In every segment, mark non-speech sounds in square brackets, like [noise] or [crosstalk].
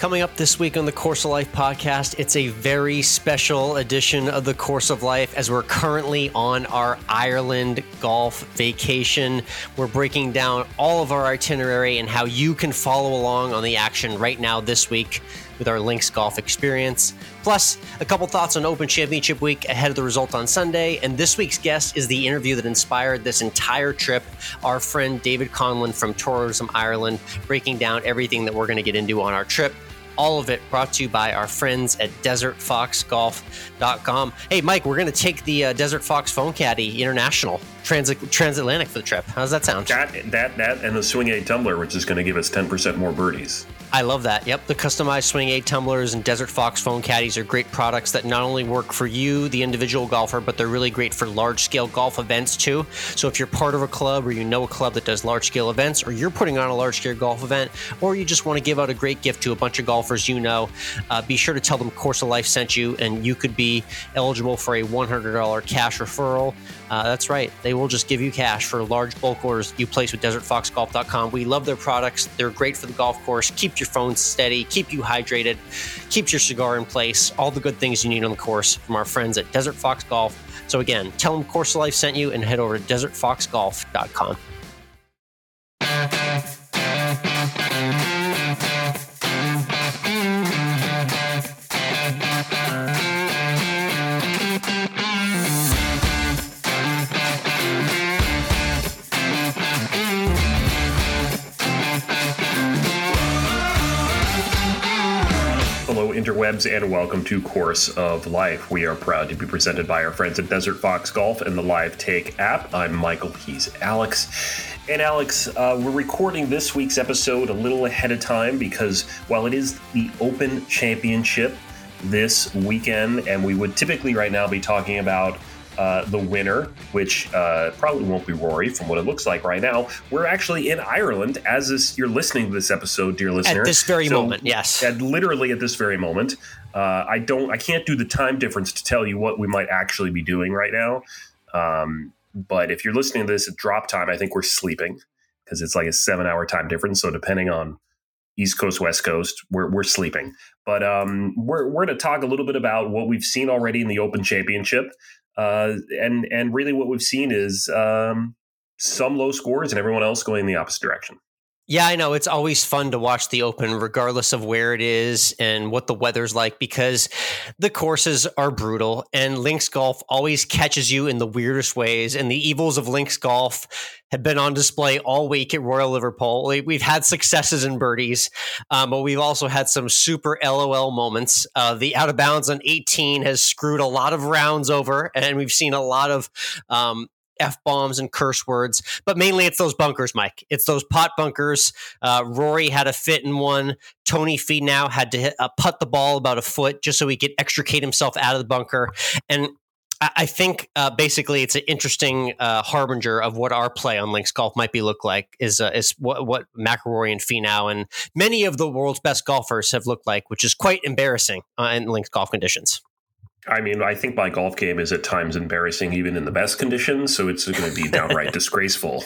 Coming up this week on the Course of Life podcast, it's a very special edition of the Course of Life as we're currently on our Ireland golf vacation. We're breaking down all of our itinerary and how you can follow along on the action right now this week with our Links Golf experience. Plus, a couple thoughts on Open Championship Week ahead of the result on Sunday. And this week's guest is the interview that inspired this entire trip. Our friend David Connellan from Tourism Ireland, breaking down everything that we're going to get into on our trip all of it brought to you by our friends at desertfoxgolf.com. Hey, Mike, we're going to take the uh, Desert Fox Phone Caddy International trans- transatlantic for the trip. How's that sound? That, that, that, and the Swing Aide tumbler, which is going to give us 10% more birdies. I love that. Yep, the customized Swing Aide tumblers and Desert Fox phone caddies are great products that not only work for you, the individual golfer, but they're really great for large scale golf events too. So if you're part of a club or you know a club that does large scale events, or you're putting on a large scale golf event, or you just want to give out a great gift to a bunch of golfers you know, uh, be sure to tell them Course of Life sent you, and you could be eligible for a $100 cash referral. Uh, that's right, they will just give you cash for large bulk orders you place with DesertFoxGolf.com. We love their products; they're great for the golf course. Keep your phone steady, keep you hydrated, keeps your cigar in place, all the good things you need on the course from our friends at Desert Fox Golf. So again, tell them Course Life sent you and head over to desertfoxgolf.com. and welcome to Course of Life. We are proud to be presented by our friends at Desert Fox Golf and the Live Take app. I'm Michael, he's Alex. And Alex, uh, we're recording this week's episode a little ahead of time because while it is the Open Championship this weekend, and we would typically right now be talking about uh, the winner, which uh, probably won't be Rory from what it looks like right now. We're actually in Ireland as this, you're listening to this episode, dear listener. At this very so, moment, yes. At literally at this very moment. Uh, I don't, I can't do the time difference to tell you what we might actually be doing right now. Um, but if you're listening to this at drop time, I think we're sleeping because it's like a seven hour time difference. So depending on East Coast, West Coast, we're, we're sleeping. But um, we're, we're going to talk a little bit about what we've seen already in the Open Championship. Uh, and and really what we've seen is um, some low scores and everyone else going in the opposite direction. Yeah, I know. It's always fun to watch the open, regardless of where it is and what the weather's like, because the courses are brutal and links golf always catches you in the weirdest ways. And the evils of links golf have been on display all week at Royal Liverpool. We've had successes and birdies, um, but we've also had some super LOL moments. Uh, the out of bounds on 18 has screwed a lot of rounds over, and we've seen a lot of um, f bombs and curse words, but mainly it's those bunkers, Mike. It's those pot bunkers. Uh, Rory had a fit in one. Tony Finau had to hit, uh, putt the ball about a foot just so he could extricate himself out of the bunker. And I think uh, basically it's an interesting uh, harbinger of what our play on links golf might be look like. Is uh, is what what McIlroy and Finau and many of the world's best golfers have looked like, which is quite embarrassing uh, in links golf conditions. I mean, I think my golf game is at times embarrassing, even in the best conditions. So it's going to be downright [laughs] disgraceful.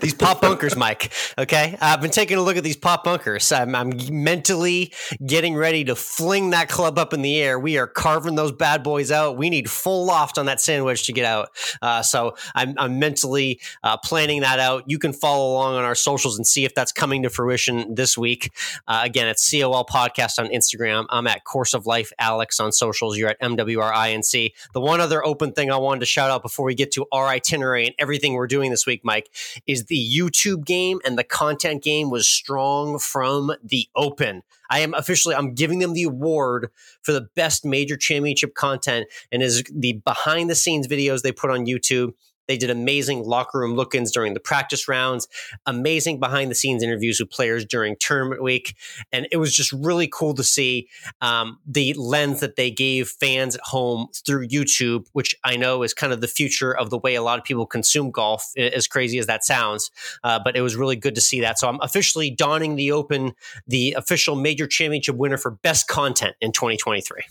these pot bunkers, Mike. Okay, I've been taking a look at these pot bunkers. I'm, I'm, mentally getting ready to fling that club up in the air. We are carving those bad boys out. We need full loft on that sandwich to get out. Uh, so I'm, I'm mentally uh, planning that out. You can follow along on our socials and see if that's coming to fruition this week. Uh, again, it's COL Podcast on Instagram. I'm at Course of Life Alex on socials. You're at MWRINC. The one other open thing I wanted to shout out before we get to our itinerary and everything we're doing this week, Mike, is the YouTube game and the content game was strong from the open. I am officially I'm giving them the award for the best major championship content and is the behind the scenes videos they put on YouTube they did amazing locker room look ins during the practice rounds, amazing behind the scenes interviews with players during tournament week. And it was just really cool to see um, the lens that they gave fans at home through YouTube, which I know is kind of the future of the way a lot of people consume golf, as crazy as that sounds. Uh, but it was really good to see that. So I'm officially donning the Open, the official major championship winner for best content in 2023.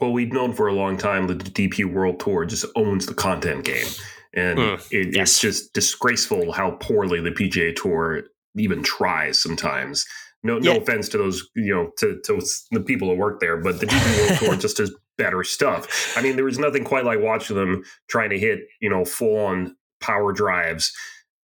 Well, we've known for a long time that the DP World Tour just owns the content game and mm, it, yes. it's just disgraceful how poorly the PGA Tour even tries sometimes No, no offense to those, you know, to, to the people who work there, but the DP World [laughs] Tour just does better stuff. I mean, there was nothing quite like watching them trying to hit, you know, full on power drives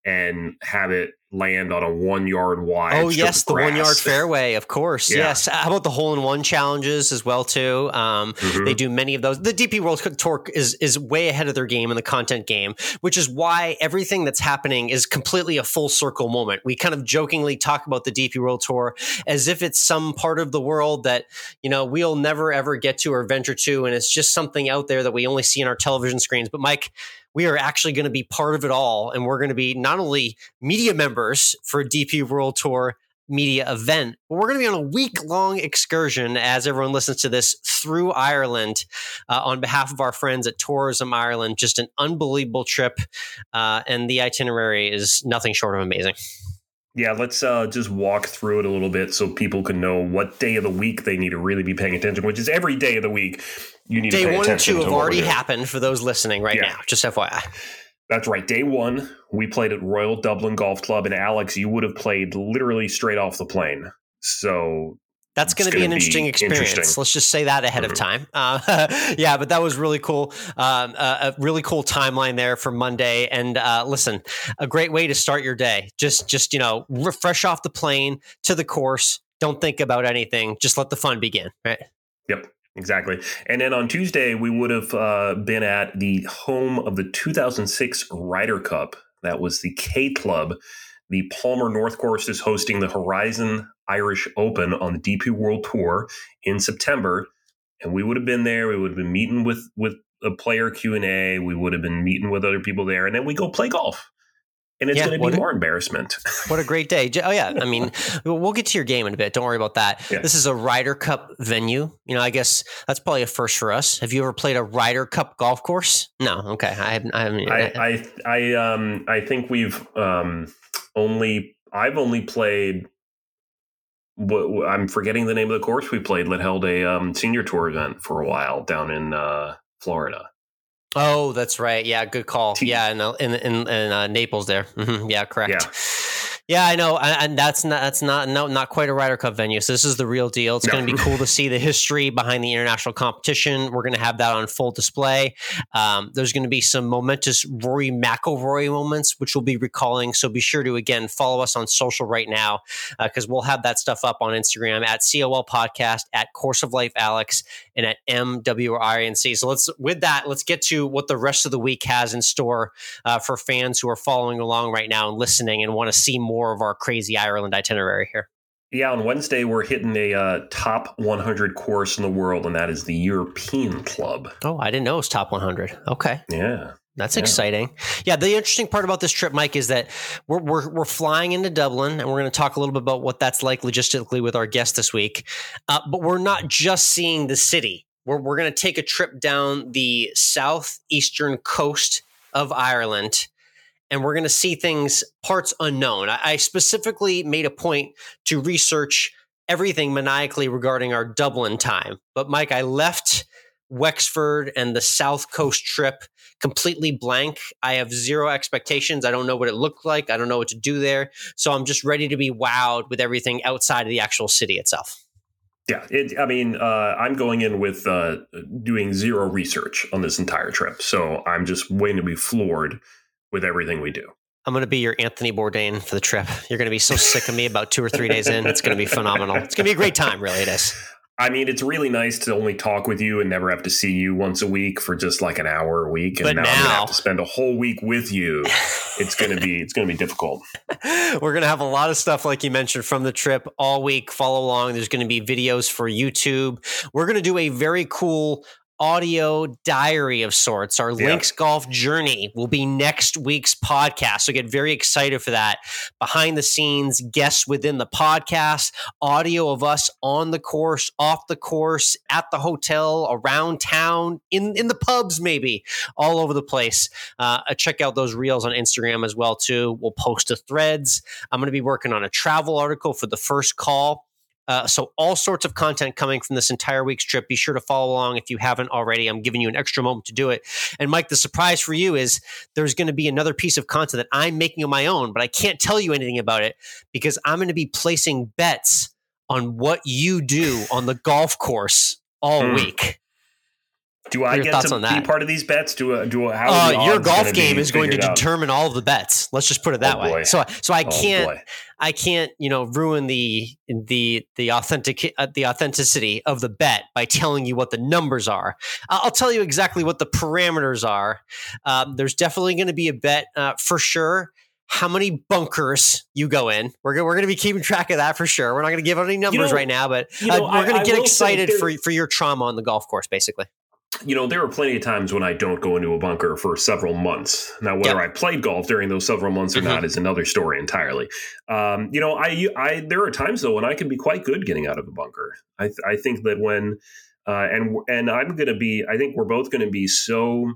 and have it land on a one yard wide. Oh yes, the one yard fairway, of course. Yeah. Yes. How about the hole in one challenges as well too? Um, mm-hmm. They do many of those. The DP World Tour is is way ahead of their game in the content game, which is why everything that's happening is completely a full circle moment. We kind of jokingly talk about the DP World Tour as if it's some part of the world that you know we'll never ever get to or venture to, and it's just something out there that we only see in our television screens. But Mike, we are actually going to be part of it all. And we're going to be not only media members for DP World Tour media event, but we're going to be on a week long excursion as everyone listens to this through Ireland uh, on behalf of our friends at Tourism Ireland. Just an unbelievable trip. Uh, and the itinerary is nothing short of amazing. Yeah, let's uh, just walk through it a little bit so people can know what day of the week they need to really be paying attention, which is every day of the week. You need day to pay one and two have already happened for those listening right yeah. now. Just FYI. That's right. Day one, we played at Royal Dublin Golf Club, and Alex, you would have played literally straight off the plane. So that's going to be an interesting experience. Interesting. Let's just say that ahead mm-hmm. of time. Uh, [laughs] yeah, but that was really cool. Um, uh, a really cool timeline there for Monday. And uh, listen, a great way to start your day. Just, just you know, refresh off the plane to the course. Don't think about anything. Just let the fun begin. Right. Yep. Exactly. And then on Tuesday, we would have uh, been at the home of the 2006 Ryder Cup. That was the K Club. The Palmer North Course is hosting the Horizon Irish Open on the DP World Tour in September, and we would have been there. We would have been meeting with with a player Q and A. We would have been meeting with other people there, and then we go play golf. And it's yeah, going to be a, more embarrassment. [laughs] What a great day! Oh yeah, I mean, we'll get to your game in a bit. Don't worry about that. Yeah. This is a Ryder Cup venue. You know, I guess that's probably a first for us. Have you ever played a Ryder Cup golf course? No. Okay, I haven't. I haven't. I I, I um I think we've um only I've only played I'm forgetting the name of the course we played that held a um, senior tour event for a while down in uh, Florida. Oh, that's right. Yeah, good call. T- yeah, in in in, in uh, Naples there. Mm-hmm. Yeah, correct. Yeah. Yeah, I know, and that's not that's not no not quite a Ryder Cup venue. So this is the real deal. It's no. going to be cool to see the history behind the international competition. We're going to have that on full display. Um, there's going to be some momentous Rory McIlroy moments, which we'll be recalling. So be sure to again follow us on social right now because uh, we'll have that stuff up on Instagram at COL Podcast, at Course of Life Alex, and at MWRNC. So let's with that, let's get to what the rest of the week has in store uh, for fans who are following along right now and listening and want to see more more of our crazy Ireland itinerary here. Yeah, on Wednesday we're hitting a uh, top 100 course in the world, and that is the European Club. Oh, I didn't know it was top 100. Okay. Yeah. That's yeah. exciting. Yeah, the interesting part about this trip, Mike, is that we're, we're, we're flying into Dublin, and we're going to talk a little bit about what that's like logistically with our guest this week. Uh, but we're not just seeing the city. We're, we're going to take a trip down the southeastern coast of Ireland and we're going to see things parts unknown. I, I, specifically made a point to research everything maniacally regarding our Dublin time. But Mike, I left Wexford and the South Coast trip completely blank. I have zero expectations. I don't know what it looked like. I don't know what to do there. So I'm just ready to be wowed with everything outside of the actual city itself. Yeah, it, I mean, uh, I'm going in with uh, doing zero research on this entire trip, so I'm just waiting to be floored with everything we do. I'm going to be your Anthony Bourdain for the trip. You're going to be so sick of me about two or three days in. It's going to be phenomenal. It's going to be a great time, really. It is. I mean, it's really nice to only talk with you and never have to see you once a week for just like an hour a week. And but now, now I'm gonna have to spend a whole week with you. It's gonna be it's gonna be difficult. [laughs] We're gonna have a lot of stuff like you mentioned from the trip all week. Follow along. There's gonna be videos for YouTube. We're gonna do a very cool audio diary of sorts. Our yeah. Links Golf journey will be next week's podcast. So get very excited for that. Behind the scenes, guests within the podcast, audio of us on the course, off the course, at the hotel, around town, in, in the pubs, maybe all over the place. Uh, check out those reels on Instagram as well, too. We'll post to threads. I'm going to be working on a travel article for the first call uh, so all sorts of content coming from this entire week's trip. Be sure to follow along if you haven't already. I'm giving you an extra moment to do it. And Mike, the surprise for you is there's going to be another piece of content that I'm making on my own, but I can't tell you anything about it because I'm going to be placing bets on what you do on the golf course all Hmm. week. Do I get to be part of these bets? Do I, do I, how Uh, your golf game is going to out? determine all of the bets. Let's just put it that Oh, way. boy. So, so I Oh, can't, boy. I can't, you know, ruin the the the authentic uh, the authenticity of the bet by telling you what the numbers are. I'll I'll tell you exactly what the parameters are. Um, there's definitely going to be a bet uh, for sure. How many bunkers you go in? We're gonna, we're going to be keeping track of that for sure. We're not going to give out any numbers know- right now, but you know, uh, we're going to get excited there- for for your trauma on the golf course, basically. You know, there are plenty of times when I don't go into a bunker for several months. Now, whether Yep. I played golf during those several months or Mhm. not is another story entirely. Um, you know, I, I there are times though when I can be quite good getting out of a bunker. I, I think that when uh, and and I'm going to be, I think we're both going to be so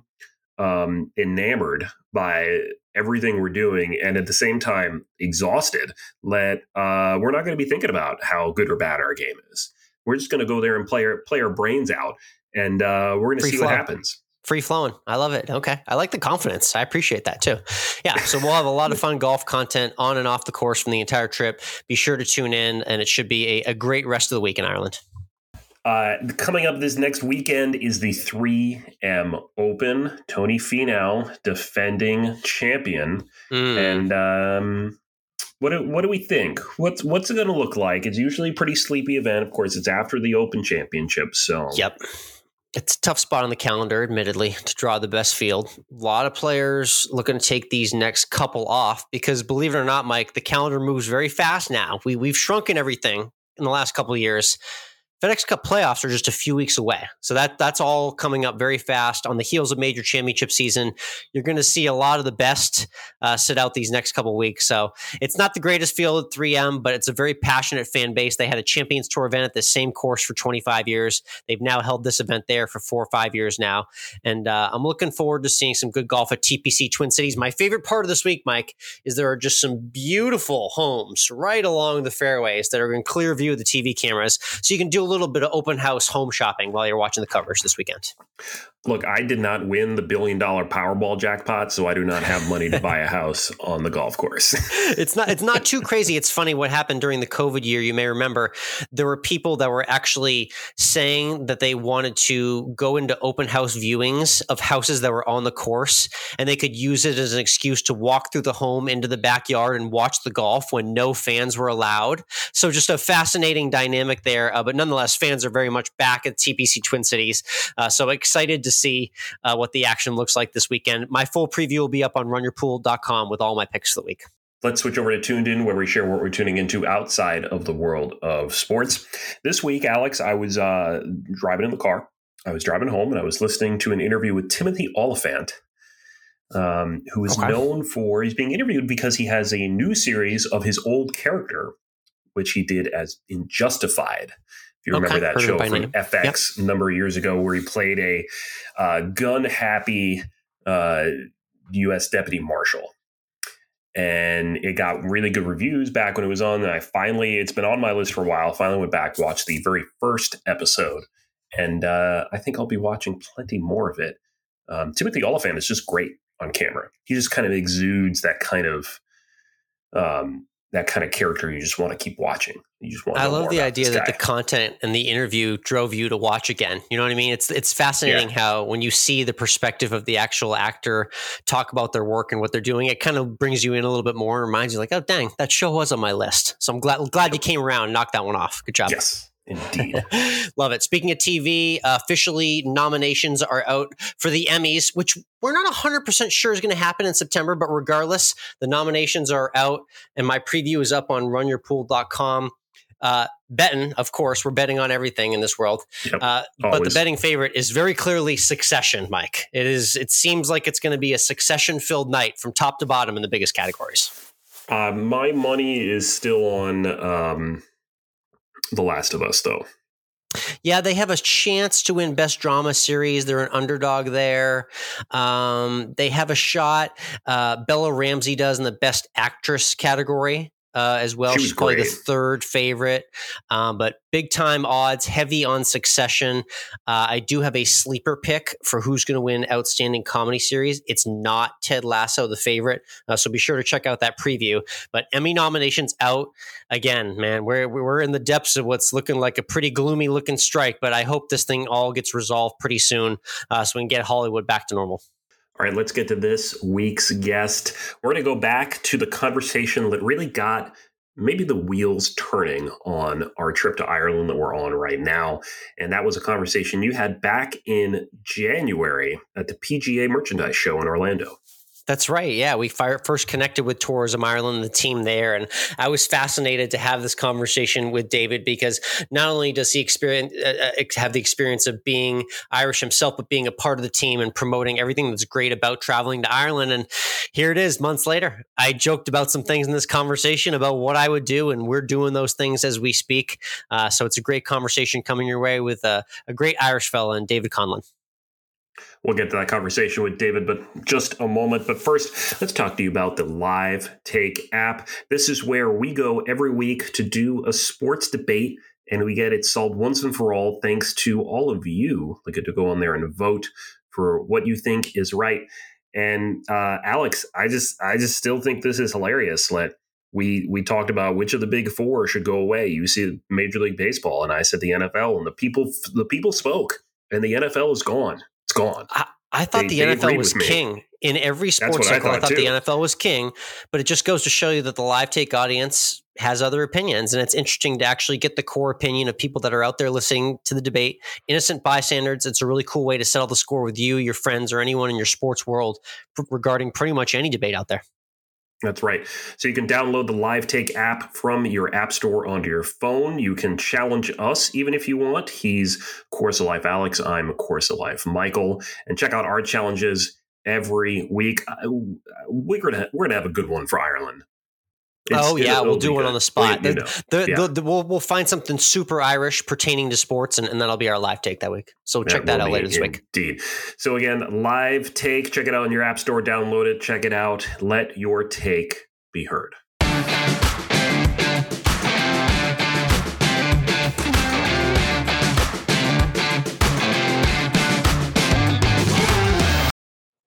um, enamored by everything we're doing, and at the same time exhausted that uh, we're not going to be thinking about how good or bad our game is. We're just going to go there and play our play our brains out and uh, we're going to see flow. what happens. Free flowing. I love it. Okay. I like the confidence. I appreciate that too. Yeah. So we'll have a lot of fun golf content on and off the course from the entire trip. Be sure to tune in, and it should be a, a great rest of the week in Ireland. Uh, coming up this next weekend is the 3M Open. Tony Finau, defending champion, Mm. and um, what do, what do we think? What's what's it going to look like? It's usually a pretty sleepy event. Of course, it's after the Open Championship, so Yep. It's a tough spot on the calendar, admittedly, to draw the best field. A lot of players looking to take these next couple off because, believe it or not, Mike, the calendar moves very fast now. We we've shrunken everything in the last couple of years. FedEx Cup playoffs are just a few weeks away, so that that's all coming up very fast. On the heels of major championship season, you're going to see a lot of the best uh, sit out these next couple weeks. So it's not the greatest field at 3M, but it's a very passionate fan base. They had a Champions Tour event at the same course for 25 years. They've now held this event there for four or five years now. And uh, I'm looking forward to seeing some good golf at TPC Twin Cities. My favorite part of this week, Mike, is there are just some beautiful homes right along the fairways that are in clear view of the TV cameras. So you can do a little bit of open house home shopping while you're watching the coverage this weekend. Look, I did not win the billion dollar Powerball jackpot, so I do not have money to buy a [laughs] house on the golf course. it's not it's not too crazy. It's funny what happened during the COVID year. You may remember there were people that were actually saying that they wanted to go into open house viewings of houses that were on the course, and they could use it as an excuse to walk through the home into the backyard and watch the golf when no fans were allowed. So just a fascinating dynamic there. Uh, but nonetheless, fans are very much back at TPC Twin Cities. Uh, so excited to see uh, what the action looks like this weekend. My full preview will be up on runyourpool.com with all my picks for the week. Let's switch over to Tuned In, where we share what we're tuning into outside of the world of sports. This week, Alex, I was uh, driving in the car. I was driving home and I was listening to an interview with Timothy Olyphant, um, who is Okay. known for, he's being interviewed because he has a new series of his old character, which he did as in Justified. If you remember Okay, that show from name. FX a number of years ago, where he played a uh, gun happy uh, U.S. deputy marshal and it got really good reviews back when it was on. And I finally, it's been on my list for a while. Finally went back, watched the very first episode, and uh, I think I'll be watching plenty more of it. Um, Timothy Olyphant is just great on camera. He just kind of exudes that kind of um, that kind of character you just want to keep watching. You just want. To I love the idea that the content and the interview drove you to watch again. You know what I mean? It's it's fascinating how when you see the perspective of the actual actor talk about their work and what they're doing, it kind of brings you in a little bit more and reminds you like, oh dang, that show was on my list. So I'm glad glad you came around and knocked that one off. Good job. yes, indeed. [laughs] Love it. Speaking of TV, uh, officially nominations are out for the Emmys, which we're not 100% sure is going to happen in September, but regardless, the nominations are out and my preview is up on runyourpool.com. Uh, betting, of course, we're betting on everything in this world. Yep, Uh, but the betting favorite is very clearly Succession, Mike. It is. It seems like it's going to be a Succession-filled night from top to bottom in the biggest categories. Uh, my money is still on um, The Last of Us, though. Yeah, they have a chance to win Best Drama Series. They're an underdog there. Um, they have a shot. Uh, Bella Ramsey does in the Best Actress category. Uh, as well. She She's probably great. the third favorite, um, but big time odds, heavy on Succession. Uh, I do have a sleeper pick for who's going to win Outstanding Comedy Series. It's not Ted Lasso, the favorite, uh, so be sure to check out that preview. But Emmy nominations out again, man. We're we're in the depths of what's looking like a pretty gloomy looking strike, but I hope this thing all gets resolved pretty soon, uh, so we can get Hollywood back to normal. All right, let's get to this week's guest. We're going to go back to the conversation that really got maybe the wheels turning on our trip to Ireland that we're on right now. And that was a conversation you had back in January at the PGA Merchandise Show in Orlando. That's right. Yeah, we fire, first connected with Tourism Ireland, the team there, and I was fascinated to have this conversation with David because not only does he experience uh, have the experience of being Irish himself, but being a part of the team and promoting everything that's great about traveling to Ireland. And here it is, months later. I joked about some things in this conversation about what I would do, and we're doing those things as we speak. Uh, so it's a great conversation coming your way with a, a great Irish fella and David Connellan. We'll get to that conversation with David, but just a moment. But first, let's talk to you about the Live Take app. This is where we go every week to do a sports debate, and we get it solved once and for all thanks to all of you that get to go on there and vote for what you think is right. And uh, Alex, I just, I just still think this is hilarious. Let we we talked about which of the big four should go away. You see Major League Baseball, and I said the NFL, and the people, the people spoke, and the NFL is gone. It's gone. I, I thought They- the NFL was king in every sports I cycle. I thought, thought, the. NFL was king, but it just goes to show you that the live take audience has other opinions, and it's interesting to actually get the core opinion of people that are out there listening to the debate. Innocent bystanders. It's a really cool way to settle the score with you, your friends, or anyone in your sports world regarding pretty much any debate out there. That's right. So you can download the Live Take app from your app store onto your phone. You can challenge us even if you want. He's Course of Life Alex. I'm Course of Life Michael. And check out our challenges every week. Uh, We're gonna we're gonna have a good one for Ireland. It's- oh yeah, we'll do one good. on the spot. You- The- know. the- yeah. the- the- we'll, we'll find something super Irish pertaining to sports, and, and that'll be our live take that week. So check that will out later this week. Indeed. So again, live take. Check it out in your app store. Download it. Check it out. Let your take be heard.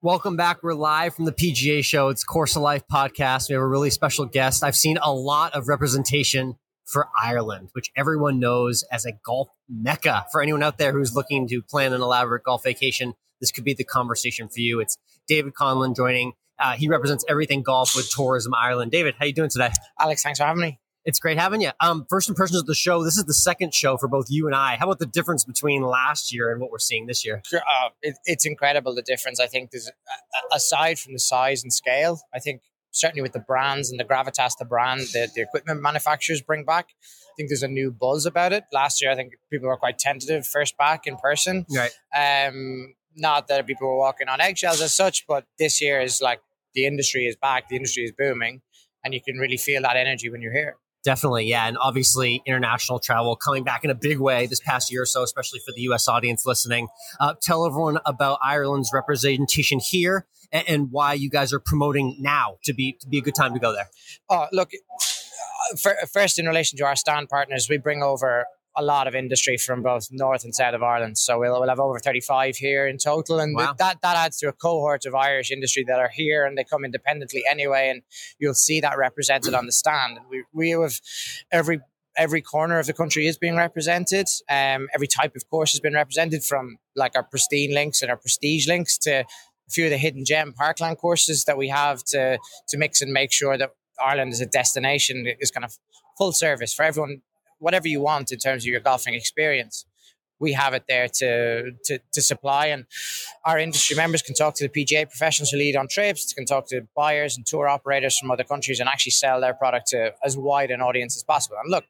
Welcome back. We're live from the PGA show. It's Course of Life podcast. We have a really special guest. I've seen a lot of representation for Ireland, which everyone knows as a golf mecca. For anyone out there who's looking to plan an elaborate golf vacation, this could be the conversation for you. It's David Connellan joining. Uh, he represents everything golf with Tourism Ireland. David, how are you doing today? Alex, thanks for having me. It's great having you. Um, first impressions of the show. This is the second show for both you and I. How about the difference between last year and what we're seeing this year? Sure, Uh, it, it's incredible the difference. I think there's aside from the size and scale. I think certainly with the brands and the gravitas the brand the, the equipment manufacturers bring back. I think there's a new buzz about it. Last year, I think people were quite tentative first back in person. Right. Um, not that people were walking on eggshells as such, but this year is like the industry is back, the industry is booming, and you can really feel that energy when you're here. Definitely, yeah. And obviously, international travel coming back in a big way this past year or so, especially for the US audience listening. Uh, tell everyone about Ireland's representation here and, and why you guys are promoting now to be to be a good time to go there. Oh, look, first in relation to our stand partners, we bring over a lot of industry from both north and south of Ireland. So we'll, we'll have over 35 here in total. And Wow. that, that adds to a cohort of Irish industry that are here and they come independently anyway. And you'll see that represented on the stand. We, we have every every corner of the country is being represented. Um, every type of course has been represented from like our pristine links and our prestige links to a few of the hidden gem parkland courses that we have to to mix and make sure that Ireland as a destination is kind of full service for everyone, whatever you want in terms of your golfing experience. We have it there to, to to supply, and our industry members can talk to the PGA professionals who lead on trips, can talk to buyers and tour operators from other countries, and actually sell their product to as wide an audience as possible. And look,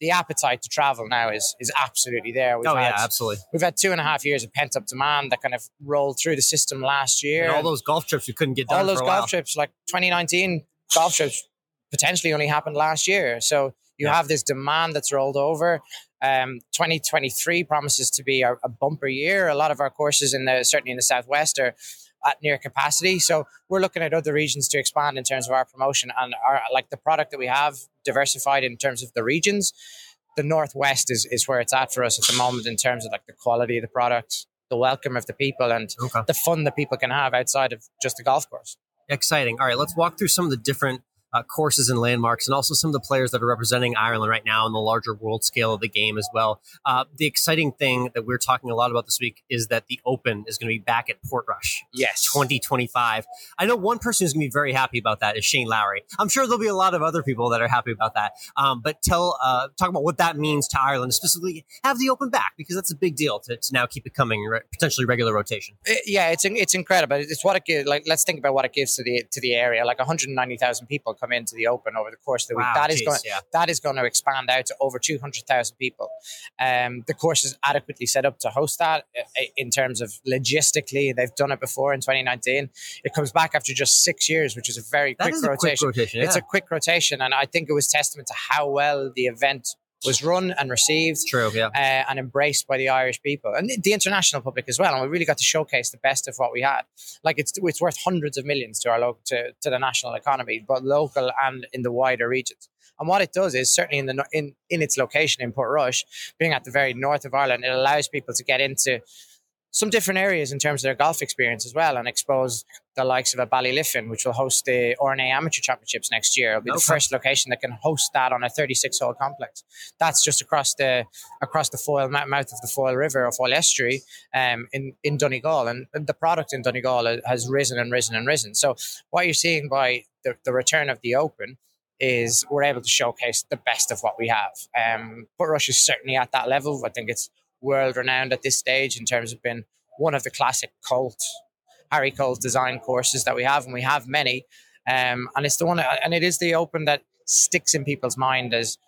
the appetite to travel now is is absolutely there. We've oh had, yeah, absolutely. We've had two and a half years of pent up demand that kind of rolled through the system last year. And all those golf trips you couldn't get done all those golf while. trips, like 2019 golf trips, potentially only happened last year. So you Yeah. have this demand that's rolled over. Um, 2023 promises to be a, a bumper year. A lot of our courses in the certainly in the southwest are at near capacity. So we're looking at other regions to expand in terms of our promotion and our like the product that we have diversified in terms of the regions. The northwest is is where it's at for us at the moment in terms of like the quality of the product, the welcome of the people, and okay. the fun that people can have outside of just the golf course. Exciting. All right, let's walk through some of the different uh, courses and landmarks, and also some of the players that are representing Ireland right now on the larger world scale of the game as well. Uh, the exciting thing that we're talking a lot about this week is that the Open is going to be back at Portrush. Yes. 2025. I know one person who's going to be very happy about that is Shane Lowry. I'm sure there'll be a lot of other people that are happy about that. Um, but tell, uh, talk about what that means to Ireland, specifically have the Open back, because that's a big deal to, to now keep it coming, re- potentially regular rotation. It, uh, yeah, it's it's incredible. It's what it gives. Like, let's think about what it gives to the to the area. Like 190,000 people come into the Open over the course of the week. Wow, that geez, is going yeah. that is going to expand out to over two hundred thousand people. Um, the course is adequately set up to host that uh, in terms of logistically. They've done it before in 2019. It comes back after just six years, which is a very That quick is a rotation. quick rotation. It's a quick rotation, and I think it was testament to how well the event was run and received True, yeah. uh, and embraced by the Irish people and the, international public as well. And we really got to showcase the best of what we had. Like it's it's worth hundreds of millions to our local to, to the national economy, but local and in the wider regions. And what it does is certainly in the in in its location in Portrush, being at the very north of Ireland, it allows people to get into some different areas in terms of their golf experience as well and expose the likes of a Ballyliffin, which will host the R&A Amateur Championships next year. It'll be the first location that can host that on a 36 hole complex. That's just across the across the Foyle mouth of the Foyle River or Foyle Estuary um, in in Donegal, and the product in Donegal has risen and risen and risen. So what you're seeing by the, the return of the Open is we're able to showcase the best of what we have. Um, Portrush is certainly at that level. I think it's world renowned at this stage in terms of being one of the classic Colt, Harry Colt design courses that we have, and we have many. Um, and it's the one, and it is the Open that sticks in people's mind as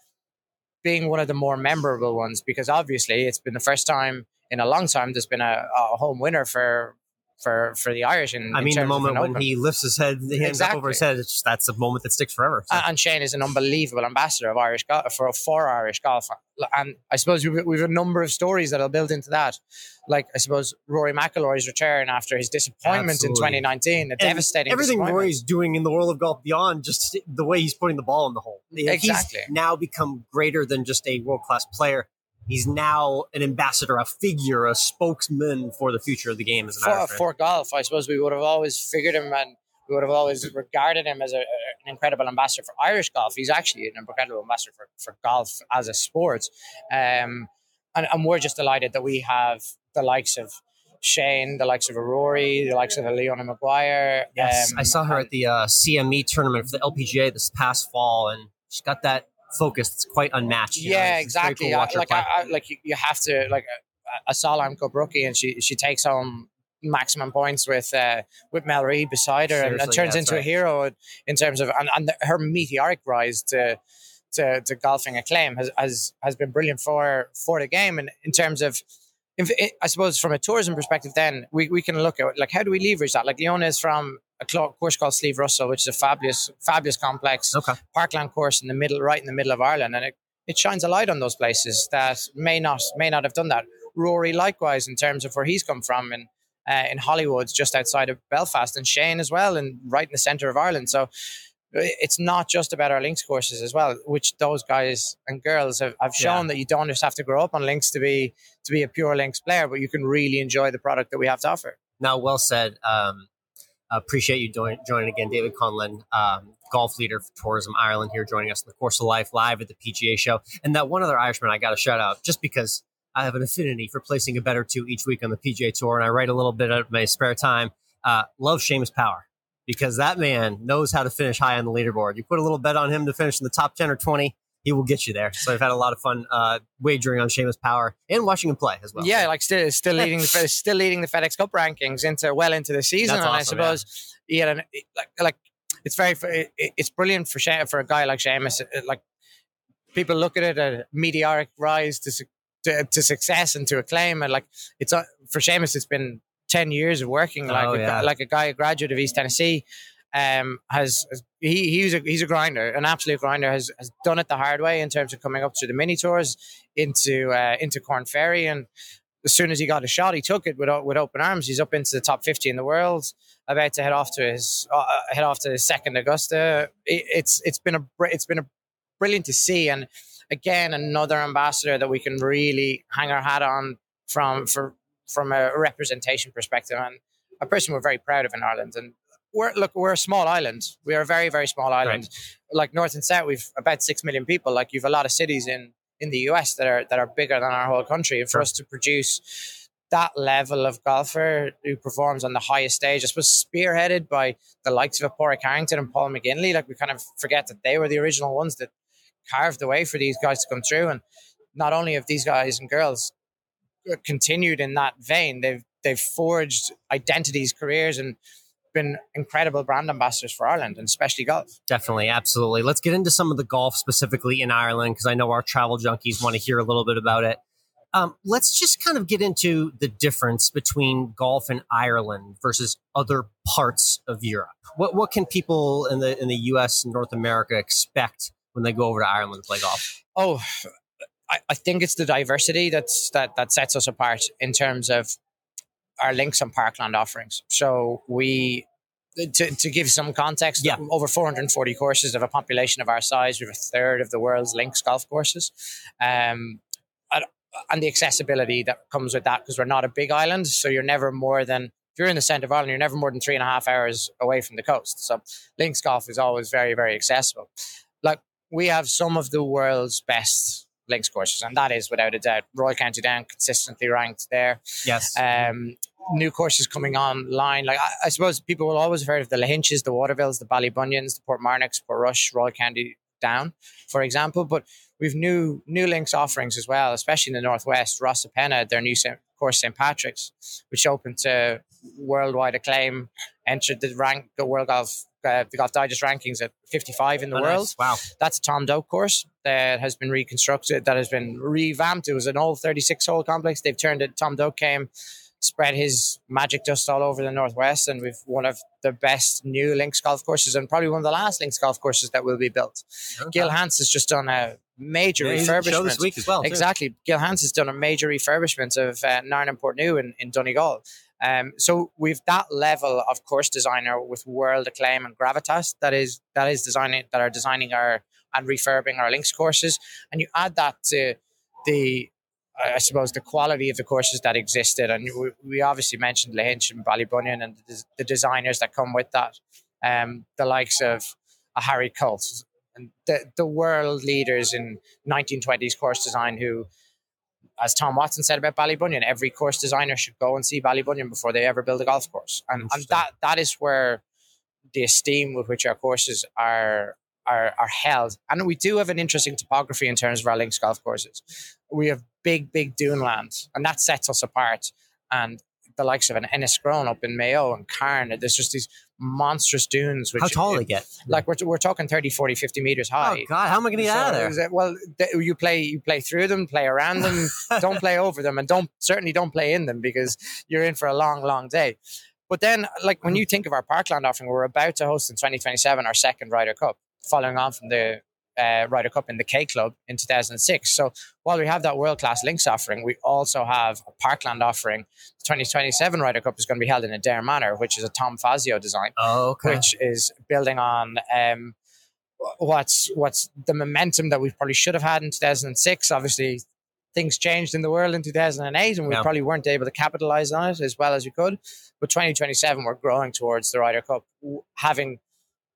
being one of the more memorable ones because obviously it's been the first time in a long time there's been a, a home winner for for for the Irish. And I mean, the moment when he lifts his head, the hands up over his head, it's just, that's a moment that sticks forever. So- And- and Shane is an unbelievable ambassador of Irish golf for for Irish golf. And I suppose we've, we've a number of stories that'll build into that. Like I suppose Rory McIlroy's return after his disappointment Absolutely. in 2019, a And devastating everything. Rory's doing in the world of golf beyond just the way he's putting the ball in the hole. Exactly. He's now become greater than just a world class player. He's now an ambassador, a figure, a spokesman for the future of the game as an for, for golf, I suppose we would have always figured him and we would have always regarded him as a, an incredible ambassador for Irish golf. He's actually an incredible ambassador for, for golf as a sport. Um, and, and we're just delighted that we have the likes of Shane, the likes of a Rory, the likes of a Leona Maguire. yes, um, I saw her at the uh, CME tournament for the LPGA this past fall, and she's got that focus that's quite unmatched. you know, yeah, exactly. cool I- like. I, I, like you, you have to like a, a Solheim Cup rookie, and she she takes home maximum points with uh, with Mel Reid beside her, and, and Seriously, turns into a hero in terms of and, and her meteoric rise to. To, to golfing acclaim has, has has been brilliant for for the game and in terms of if, I suppose from a tourism perspective then we, we can look at like how do we leverage that like Leona is from a course called Slieve Russell which is a fabulous fabulous complex okay. parkland course in the middle, right in the middle of Ireland, and it, it shines a light on those places that may not may not have done that. Rory, likewise, in terms of where he's come from, in uh, in Holywood, just outside of Belfast, and Shane as well, and right in the centre of Ireland. So it's not just about our links courses as well, which those guys and girls have, have shown that you don't just have to grow up on links to be to be a pure links player, but you can really enjoy the product that we have to offer. Now, well said. Um, appreciate you join, joining again, David Connellan, um, golf leader for Tourism Ireland, here joining us in the Course of Life live at the PGA show. And that one other Irishman I got to shout out just because I have an affinity for placing a better two each week on the PGA Tour, and I write a little bit of my spare time. Uh, love Seamus Power because that man knows how to finish high on the leaderboard. You put a little bet on him to finish in the top 10 or 20, he will get you there. So I've had a lot of fun uh, wagering on Seamus Power and watching him play as well. Yeah, like still still leading the [laughs] still leading the FedEx Cup rankings into well into the season, That's and I awesome, yeah. suppose yeah, like like it's very it's brilliant for Sha- for a guy like Seamus. uh, Like people look at it a meteoric rise to, su- to to success and to acclaim, and like it's uh, for Seamus, it's been ten years of working like Oh, yeah. gu- like a guy a graduate of East Tennessee. Um, has, has he he's a he's a grinder, an absolute grinder. Has has done it the hard way in terms of coming up through the mini tours into uh, into Korn Ferry and as soon as he got a shot, he took it with with open arms. He's up into the top fifty in the world, about to head off to his uh, uh head off to his second Augusta. It, it's it's been a it's been a brilliant to see, and again another ambassador that we can really hang our hat on from for from a representation perspective, and a person we're very proud of in Ireland. And we're look, we're a small island. We are a very very small island. Right. Like north and south, we've about six million people. Like you've a lot of cities in in the US that are that are bigger than our whole country. And for sure. us to produce that level of golfer who performs on the highest stage, I suppose spearheaded by the likes of Padraig Harrington and Paul McGinley, like we kind of forget that they were the original ones that carved the way for these guys to come through. And not only have these guys and girls uh, continued in that vein, they've they've forged identities, careers, and been incredible brand ambassadors for Ireland and especially golf. Definitely, absolutely. Let's get into some of the golf specifically in Ireland because I know our travel junkies want to hear a little bit about it. Um, let's just kind of get into the difference between golf in Ireland versus other parts of Europe. What what can people in the in the U.S. and North America expect when they go over to Ireland to play golf? Oh, I, I think it's the diversity that's that that sets us apart in terms of our links and parkland offerings. So we to, to give some context, yeah. over 440 courses of a population of our size. We have a third of the world's links golf courses. Um, and the accessibility that comes with that because we're not a big island. So you're never more than, if you're in the centre of Ireland, you're never more than three and a half hours away from the coast. So links golf is always very, very accessible. Like we have some of the world's best links courses, and that is without a doubt. Royal County Down consistently ranked there. Yes. Um, new courses coming online. Like I, I, suppose people will always have heard of the Lahinches, the Watervilles, the Ballybunions, the Portmarnocks, Portrush, Royal County Down, for example. But we've new new links offerings as well, especially in the northwest. Rosapenna, their new course St Patrick's, which opened to worldwide acclaim, entered the rank the World Golf uh, the Golf Digest rankings at 55 in the oh, world. Nice. Wow. That's a Tom Doak course that has been reconstructed, that has been revamped. It was an old 36 hole complex. They've turned it, Tom Doak came, spread his magic dust all over the Northwest, and we've one of the best new links golf courses and probably one of the last links golf courses that will be built. Okay. Gil Hanse has just done a major yeah, refurbishment. this week as well. Too. Exactly. Gil Hanse has done a major refurbishment of uh, Narin and Portnoo in, in Donegal. Um, so we've that level of course designer with world acclaim and gravitas that is that is designing that are designing our and refurbing our links courses, and you add that to the I suppose the quality of the courses that existed, and we, we obviously mentioned Lahinch and Ballybunion and the, the, designers that come with that, um, the likes of a Harry Colt and the the world leaders in 1920s course design who as Tom Watson said about Ballybunion, every course designer should go and see Ballybunion before they ever build a golf course. And, and that that is where the esteem with which our courses are are are held. And we do have an interesting topography in terms of our links golf courses. We have big, big dune land, and that sets us apart. And the likes of an Enniscrone up in Mayo and Carne. There's just these monstrous dunes. Which, how tall they get? Like we're, we're talking 30, 40, 50 meters oh, high. Oh God, how am I going to get so, out of there? Well, you play you play through them, play around them, [laughs] don't play over them, and don't certainly don't play in them because you're in for a long, long day. But then, like when mm-hmm. you think of our Parkland offering, we're about to host in 2027 our second Ryder Cup, following on from the uh, Ryder Cup in the K Club in 2006. So while we have that world class links offering, we also have a Parkland offering. The 2027 Ryder Cup is going to be held in Adare Manor, which is a Tom Fazio design, oh, okay. which is building on. Um, what's what's the momentum that we probably should have had in 2006 obviously things changed in the world in 2008 and we yeah. probably weren't able to capitalize on it as well as we could but 2027 we're growing towards the Ryder Cup having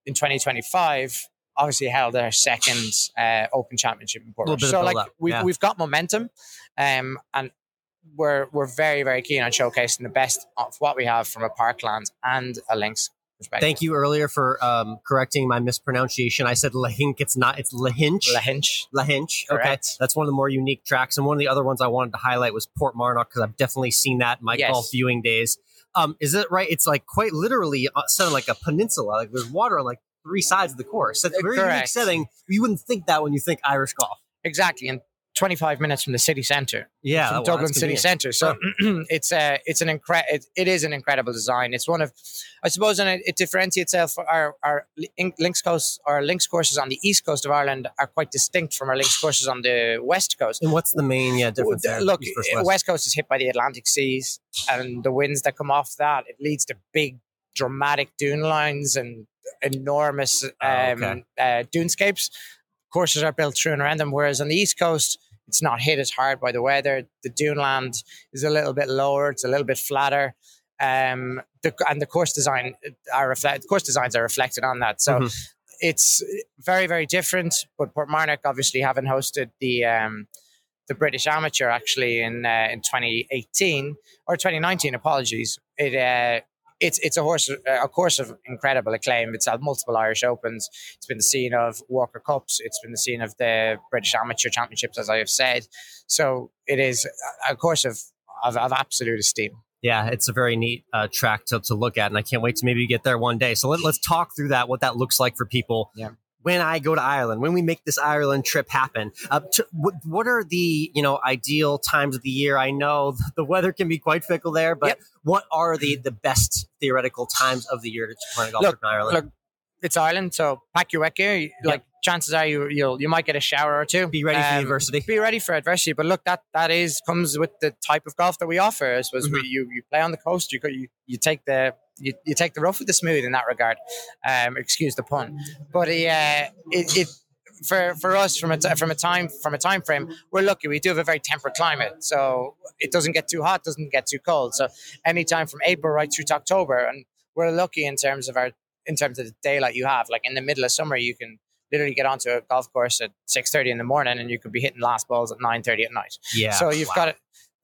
in 2025 obviously held their second uh, Open Championship in Portrush. So like we've yeah. we've got momentum, um, and we're we're very very keen on showcasing the best of what we have from a Parkland and a Links. Perspective. Thank you earlier for um, correcting my mispronunciation. I said Lahink. It's not. It's Lahinch. Lahinch. Lahinch. Okay, that's one of the more unique tracks. And one of the other ones I wanted to highlight was Port Portmarnock because I've definitely seen that in my yes. golf viewing days. Um, is it right? It's like quite literally uh, set like a peninsula. Like there's water like three sides of the course. That's a very Correct. unique setting. You wouldn't think that when you think Irish golf. Exactly. And 25 minutes from the city centre. Yeah, from well, Dublin city centre. So [clears throat] it's a it's an incre- it, it is an incredible design. It's one of, I suppose, and it, it differentiates itself. Our our links coast our links courses on the east coast of Ireland are quite distinct from our links courses on the west coast. And what's the main yeah difference? There? Look, uh, west? West Coast is hit by the Atlantic seas, and the winds that come off that it leads to big, dramatic dune lines and enormous um, Oh, okay. uh, dunescapes. Courses are built through and around them, whereas on the East Coast, it's not hit as hard by the weather. The dune land is a little bit lower; it's a little bit flatter. Um, the, and the course design are reflect. Course designs are reflected on that. So Mhm. it's very, very different. But Portmarnock, obviously, having hosted the um, the British Amateur actually in uh, in 2018 or 2019. Apologies. It uh, it's it's a horse a course of incredible acclaim. It's had multiple Irish Opens. It's been the scene of Walker Cups. It's been the scene of the British Amateur Championships, as I have said. So it is a course of of, of absolute esteem. Yeah, it's a very neat uh, track to, to look at, and I can't wait to maybe get there one day. So let, let's talk through that, what that looks like for people. Yeah. When I go to Ireland, when we make this Ireland trip happen, uh, to, what, what are the you know ideal times of the year? I know [laughs] the weather can be quite fickle there, but Yep. what are the the best theoretical times of the year to plan a golf trip in Ireland? look, it's Ireland, so pack your wet gear. Like chances are you you'll you might get a shower or two. be ready for adversity. be ready for adversity. But look, that that is comes with the type of golf that we offer. I suppose we, you you play on the coast. You you you take the you, you take the rough with the smooth in that regard. Um, excuse the pun, but uh, it, it for for us from a t- from a time from a time frame, we're lucky. We do have a very temperate climate, so it doesn't get too hot, doesn't get too cold. So anytime from April right through to October, and we're lucky in terms of our in terms of the daylight you have. Like in the middle of summer, you can literally get onto a golf course at six thirty in the morning, and you could be hitting last balls at nine thirty at night. yeah. so you've wow. got it.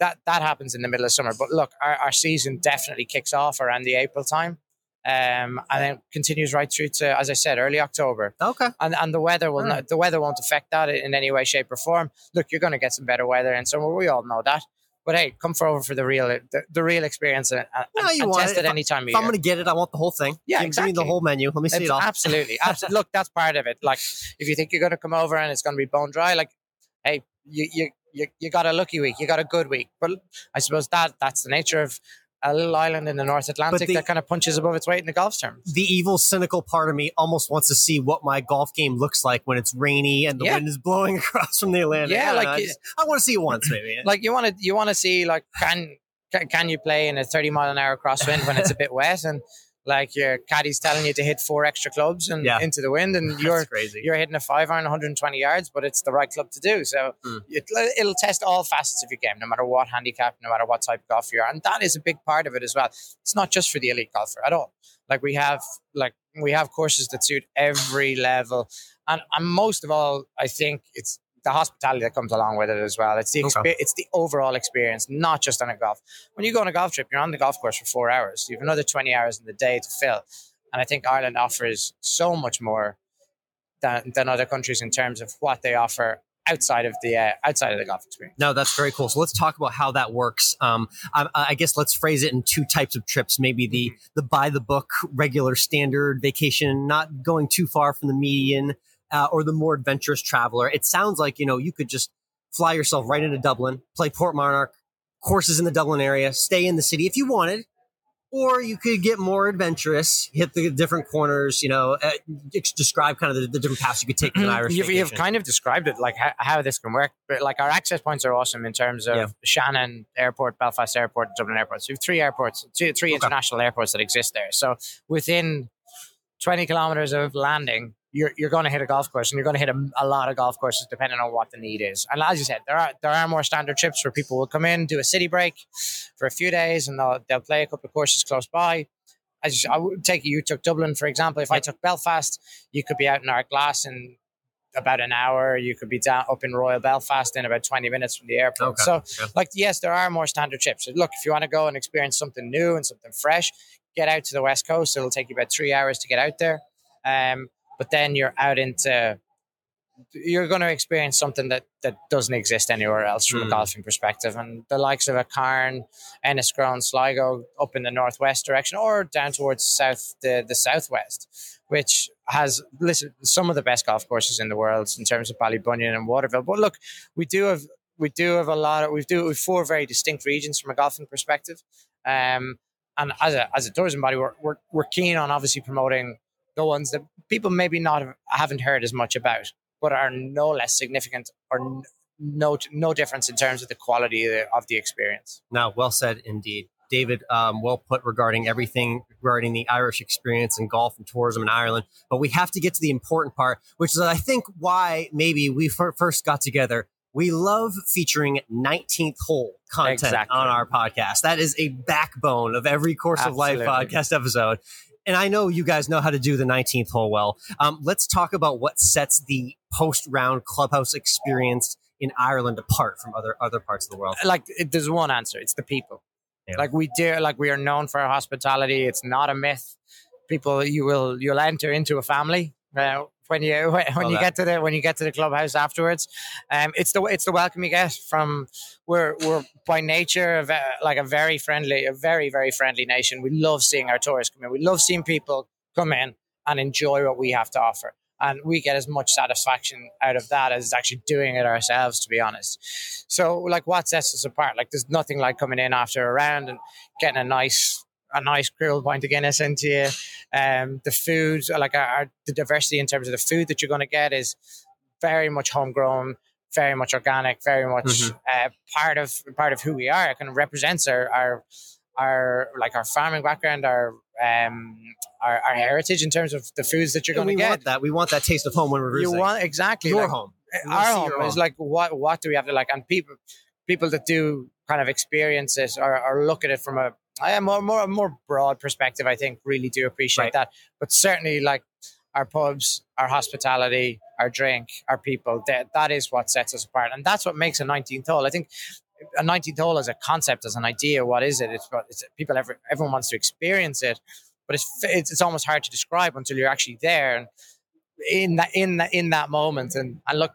That that happens in the middle of summer. But look, our, our season definitely kicks off around the April time. Um, and then continues right through to, as I said, early October, okay. and and the weather will Alright. not, the weather won't affect that in any way, shape, or form. Look, you're going to get some better weather in summer. We all know that. But hey, come for over for the real the, the real experience and, and, No, you and want test it. it any time If I'm going to get it, I want the whole thing. Yeah, Give- Give me the whole menu. Let me see It's it all. absolutely, absolutely. Look, that's part of it. Like, if you think you're going to come over and it's going to be bone dry, like, hey, you you you, you got a lucky week, you got a good week. But I suppose that that's the nature of a little island in the North Atlantic the- that kind of punches above its weight in the golf terms. the evil, cynical part of me almost wants to see what my golf game looks like when it's rainy and the Yeah. wind is blowing [laughs] across from the Atlantic. Yeah, I like know, I, just- I want to see it once, maybe. [clears throat] Like, you want to you want to see like can can can you play in a 30 mile an hour crosswind when it's a bit wet and like your caddy's telling you to hit four extra clubs and Yeah. into the wind and [laughs] you're crazy. you're hitting a five iron 120 yards, but it's the right club to do. So Hmm. it, it'll test all facets of your game, no matter what handicap, no matter what type of golfer you are. And that is a big part of it as well. It's not just for the elite golfer at all. Like we have, like we have courses that suit every level. And, and most of all, I think it's the hospitality that comes along with it as well. It's the Okay. it's the overall experience, not just on a golf. When you go on a golf trip, you're on the golf course for four hours. You have another 20 hours in the day to fill. And I think Ireland offers so much more than, than other countries in terms of what they offer outside of the uh, outside of the golf experience. No, that's very cool. So let's talk about how that works. Um, I, I guess let's phrase it in two types of trips. Maybe the Mm-hmm. the by the book, regular, standard vacation, not going too far from the median, uh, or the more adventurous traveler. It sounds like you know you could just fly yourself right into Dublin, play Portmarnock, courses in the Dublin area, stay in the city if you wanted. Or you could get more adventurous, hit the different corners. You know, uh, describe kind of the, the different paths you could take with an Irish. you've, you've kind of described it, like how, how this can work. But like our access points are awesome in terms of Yeah. Shannon Airport, Belfast Airport, Dublin Airport. So we have three airports, two, three Okay. international airports that exist there. So within 20 kilometers of landing, you're, you're going to hit a golf course and you're going to hit a, a lot of golf courses depending on what the need is. And as you said, there are there are more standard trips where people will come in, do a city break for a few days, and they'll, they'll play a couple of courses close by. As I would take you took Dublin for example. If I took Belfast, you could be out in Ardglass in about an hour. You could be down up in Royal Belfast in about twenty minutes from the airport. Okay. So, Okay. like, yes, there are more standard trips. Look, if you want to go and experience something new and something fresh, get out to the west coast. It'll take you about three hours to get out there. Um, but then you're out into you're going to experience something that that doesn't exist anywhere else from a Mm. golfing perspective and the likes of a Carne, Enniscrone, Sligo up in the northwest direction or down towards south the, the southwest which has listen some of the best golf courses in the world in terms of Ballybunion and Waterville. But look, we do have we do have a lot of we do we four very distinct regions from a golfing perspective. Um, and as a as a tourism body, we're, we're we're keen on obviously promoting the ones that people maybe not have, haven't heard as much about, but are no less significant or no no difference in terms of the quality of the, of the experience. Now, well said indeed. David, um, well put regarding everything regarding the Irish experience and golf and tourism in Ireland. But we have to get to the important part, which is, I think, why maybe we first got together. We love featuring 19th hole content exactly. on our podcast. That is a backbone of every Course Absolutely. of Life podcast episode. And I know you guys know how to do the 19th hole well. Um, let's talk about what sets the post round clubhouse experience in Ireland apart from other other parts of the world? Like, it, there's one answer: it's the people. Yeah. Like we do, like we are known for our hospitality. It's not a myth. People, you will you'll enter into a family uh, when you [laughs] when, when you that. get to the when you get to the clubhouse afterwards. Um, it's the it's the welcome you get from we're we're by nature like a very friendly, a very very friendly nation. We love seeing our tourists come in. We love seeing people come in and enjoy what we have to offer and we get as much satisfaction out of that as actually doing it ourselves to be honest so like what sets us apart like there's nothing like coming in after a round and getting a nice a nice grilled pint of Guinness into you. Um, the food, like our, our, the diversity in terms of the food that you're going to get is very much homegrown, very much organic, very much mm-hmm. uh, part of part of who we are. It kind of represents our, our our like our farming background, our um, our, our heritage in terms of the foods that you're going to get. Want that we want that taste of home when we're visiting. You want exactly your like, home. Our home, is like what what do we have to like? And people people that do kind of experience it or, or look at it from a, a more more more broad perspective, I think really do appreciate right. that. But certainly like our pubs, our hospitality, our drink, our people, that, that is what sets us apart. And that's what makes a 19th hole. I think a 19th hole as a concept, as an idea, what is it? It's what it's, people, ever, everyone wants to experience it, but it's, it's, it's almost hard to describe until you're actually there and in that in that in that moment. And and look,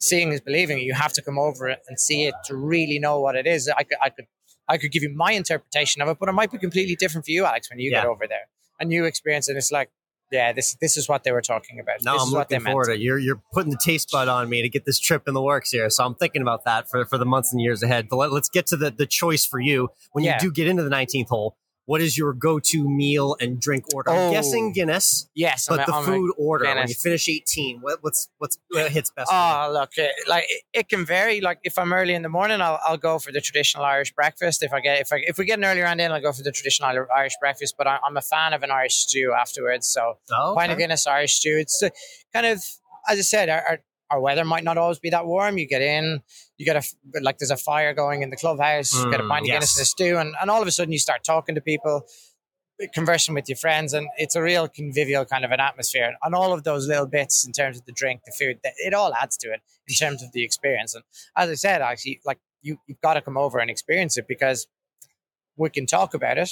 seeing is believing. You have to come over it and see it to really know what it is. I could I could I could give you my interpretation of it, but it might be completely different for you, Alex, when you yeah. get over there and you experience it. It's like yeah, this this is what they were talking about. No, this I'm looking forward to. You're you're putting the taste bud on me to get this trip in the works here. So I'm thinking about that for, for the months and years ahead. But let, us get to the, the choice for you when yeah. you do get into the 19th hole what is your go-to meal and drink order? Oh, I'm guessing oh. Guinness. Yes, but I'm the a, food order Guinness. when you finish 18, what, what's what's what hits best? Oh, look, it, like it, it, can vary. Like if I'm early in the morning, I'll, I'll go for the traditional Irish breakfast. If I get if I, if we get an early round in, I'll go for the traditional Irish breakfast. But I, am a fan of an Irish stew afterwards. So oh, okay. pint of Guinness Irish stew. It's uh, kind of as I said, our, our our weather might not always be that warm. You get in, you get a like there's a fire going in the clubhouse, mm, you get a mm, pint of yes. Guinness and a stew, and, and all of a sudden you start talking to people conversing with your friends and it's a real convivial kind of an atmosphere and all of those little bits in terms of the drink the food it all adds to it in terms of the experience and as i said actually like you, you've got to come over and experience it because we can talk about it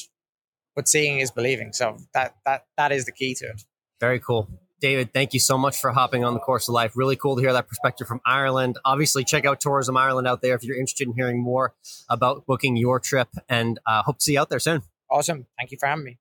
but seeing is believing so that that that is the key to it very cool David, thank you so much for hopping on the course of life. Really cool to hear that perspective from Ireland. Obviously, check out Tourism Ireland out there if you're interested in hearing more about booking your trip, and uh, hope to see you out there soon. Awesome. Thank you for having me.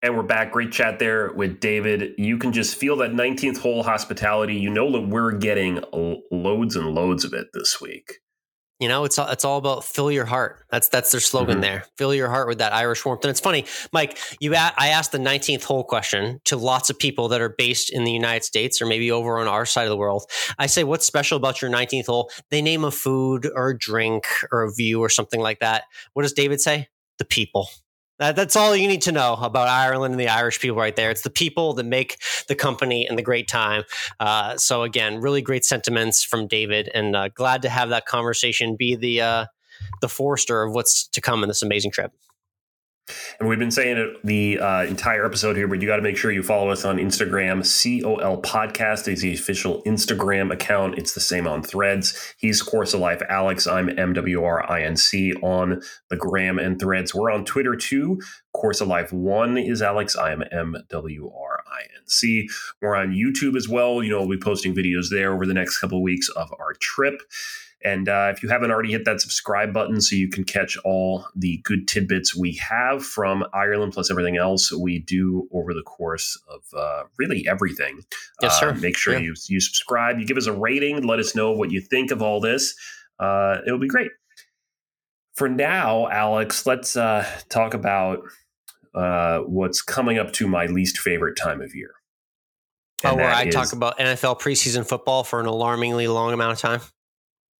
And we're back. Great chat there with David. You can just feel that 19th hole hospitality. You know that we're getting loads and loads of it this week. You know, it's all, it's all about fill your heart. That's that's their slogan mm-hmm. there. Fill your heart with that Irish warmth. And it's funny, Mike. You a- I asked the nineteenth hole question to lots of people that are based in the United States or maybe over on our side of the world. I say, "What's special about your nineteenth hole?" They name a food or a drink or a view or something like that. What does David say? The people. That, that's all you need to know about Ireland and the Irish people right there. It's the people that make the company and the great time. Uh, so again, really great sentiments from David, and uh, glad to have that conversation be the uh, the forester of what's to come in this amazing trip. And we've been saying it the uh, entire episode here, but you got to make sure you follow us on Instagram. COL Podcast is the official Instagram account. It's the same on threads. He's Course of Life Alex. I'm MWRINC on the gram and threads. We're on Twitter too. Course of Life 1 is Alex. I am MWRINC. We're on YouTube as well. You know, we'll be posting videos there over the next couple of weeks of our trip. And uh, if you haven't already hit that subscribe button so you can catch all the good tidbits we have from Ireland plus everything else we do over the course of uh, really everything. Yes, sir. Uh, make sure Yeah. you, you subscribe. You give us a rating. Let us know what you think of all this. Uh, it'll be great. For now, Alex, let's uh, talk about uh, what's coming up to my least favorite time of year. Oh, where I is- talk about NFL preseason football for an alarmingly long amount of time.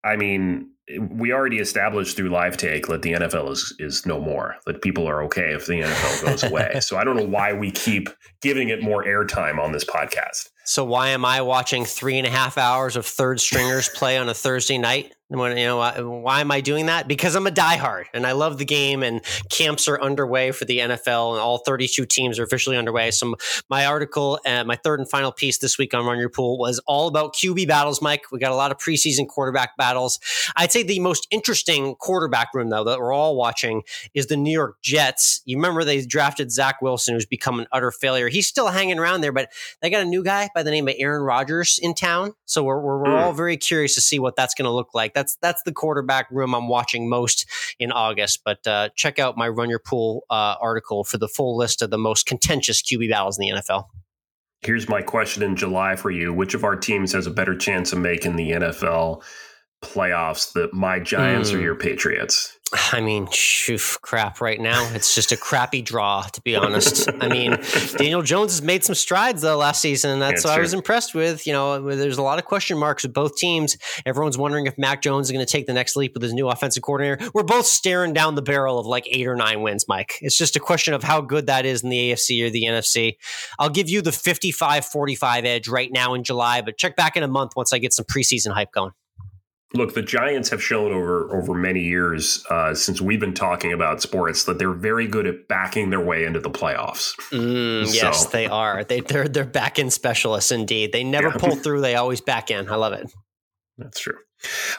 I mean, we already established through live take that the NFL is is no more. That people are okay if the NFL goes [laughs] away. so I don't know why we keep giving it more airtime on this podcast. So why am I watching three and a half hours of third stringers play on a Thursday night? When you know why, why am I doing that? Because I'm a diehard and I love the game. And camps are underway for the NFL, and all 32 teams are officially underway. So my article and my third and final piece this week on Run Your Pool was all about QB battles. Mike, we got a lot of preseason quarterback battles. I'd say the most interesting quarterback room though that we're all watching is the New York Jets. You remember they drafted Zach Wilson, who's become an utter failure. He's still hanging around there, but they got a new guy by the name of Aaron Rodgers in town. So we're, we're, we're Hmm. all very curious to see what that's going to look like. That's that's the quarterback room I'm watching most in August. But uh, check out my Run Your Pool uh, article for the full list of the most contentious QB battles in the NFL. Here's my question in July for you: Which of our teams has a better chance of making the NFL playoffs? The my Giants or Hmm. your Patriots? I mean, shoof, crap. Right now, it's just a crappy draw, to be honest. I mean, Daniel Jones has made some strides though last season. and That's It's what I was impressed with. You know, there's a lot of question marks with both teams. Everyone's wondering if Mac Jones is going to take the next leap with his new offensive coordinator. We're both staring down the barrel of like eight or nine wins, Mike. It's just a question of how good that is in the AFC or the NFC. I'll give you the 55-45 edge right now in July, but check back in a month once I get some preseason hype going. Look, the Giants have shown over over many years uh, since we've been talking about sports that they're very good at backing their way into the playoffs. Mm, yes, they are. They, they're they're back end specialists indeed. They never Yeah. pull [laughs] through. They always back in. I love it. That's true.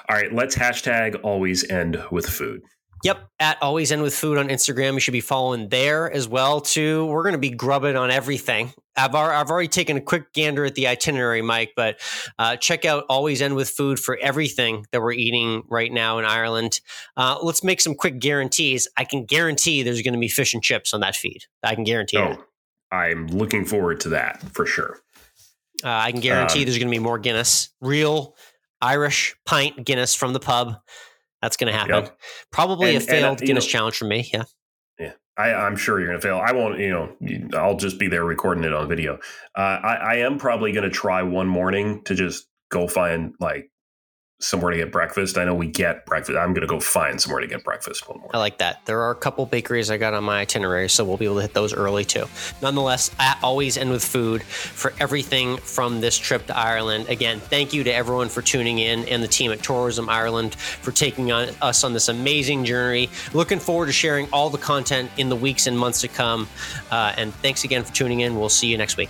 All right, let's hashtag always end with food. Yep, at always end with food on Instagram. You should be following there as well too. We're going to be grubbing on everything. I've I've already taken a quick gander at the itinerary, Mike, but uh, check out always end with food for everything that we're eating right now in Ireland. Uh, let's make some quick guarantees. I can guarantee there's going to be fish and chips on that feed. I can guarantee it. Oh, I'm looking forward to that for sure. Uh, I can guarantee Um, there's going to be more Guinness, real Irish pint Guinness from the pub. That's going to happen. Yep. Probably And- a uh, failed you Guinness know- challenge from me. Yeah. Yeah, I, I'm sure you're going to fail. I won't. You know, I'll just be there recording it on video. Uh, I, I am probably going to try one morning to just go find like somewhere to get breakfast. I know we get breakfast. I'm going to go find somewhere to get breakfast one morning. I like that. There are a couple bakeries I got on my itinerary, so we'll be able to hit those early too. Nonetheless, I always end with food for everything from this trip to Ireland. Again, thank you to everyone for tuning in and the team at Tourism Ireland for taking on us on this amazing journey. Looking forward to sharing all the content in the weeks and months to come. Uh, and thanks again for tuning in. We'll see you next week.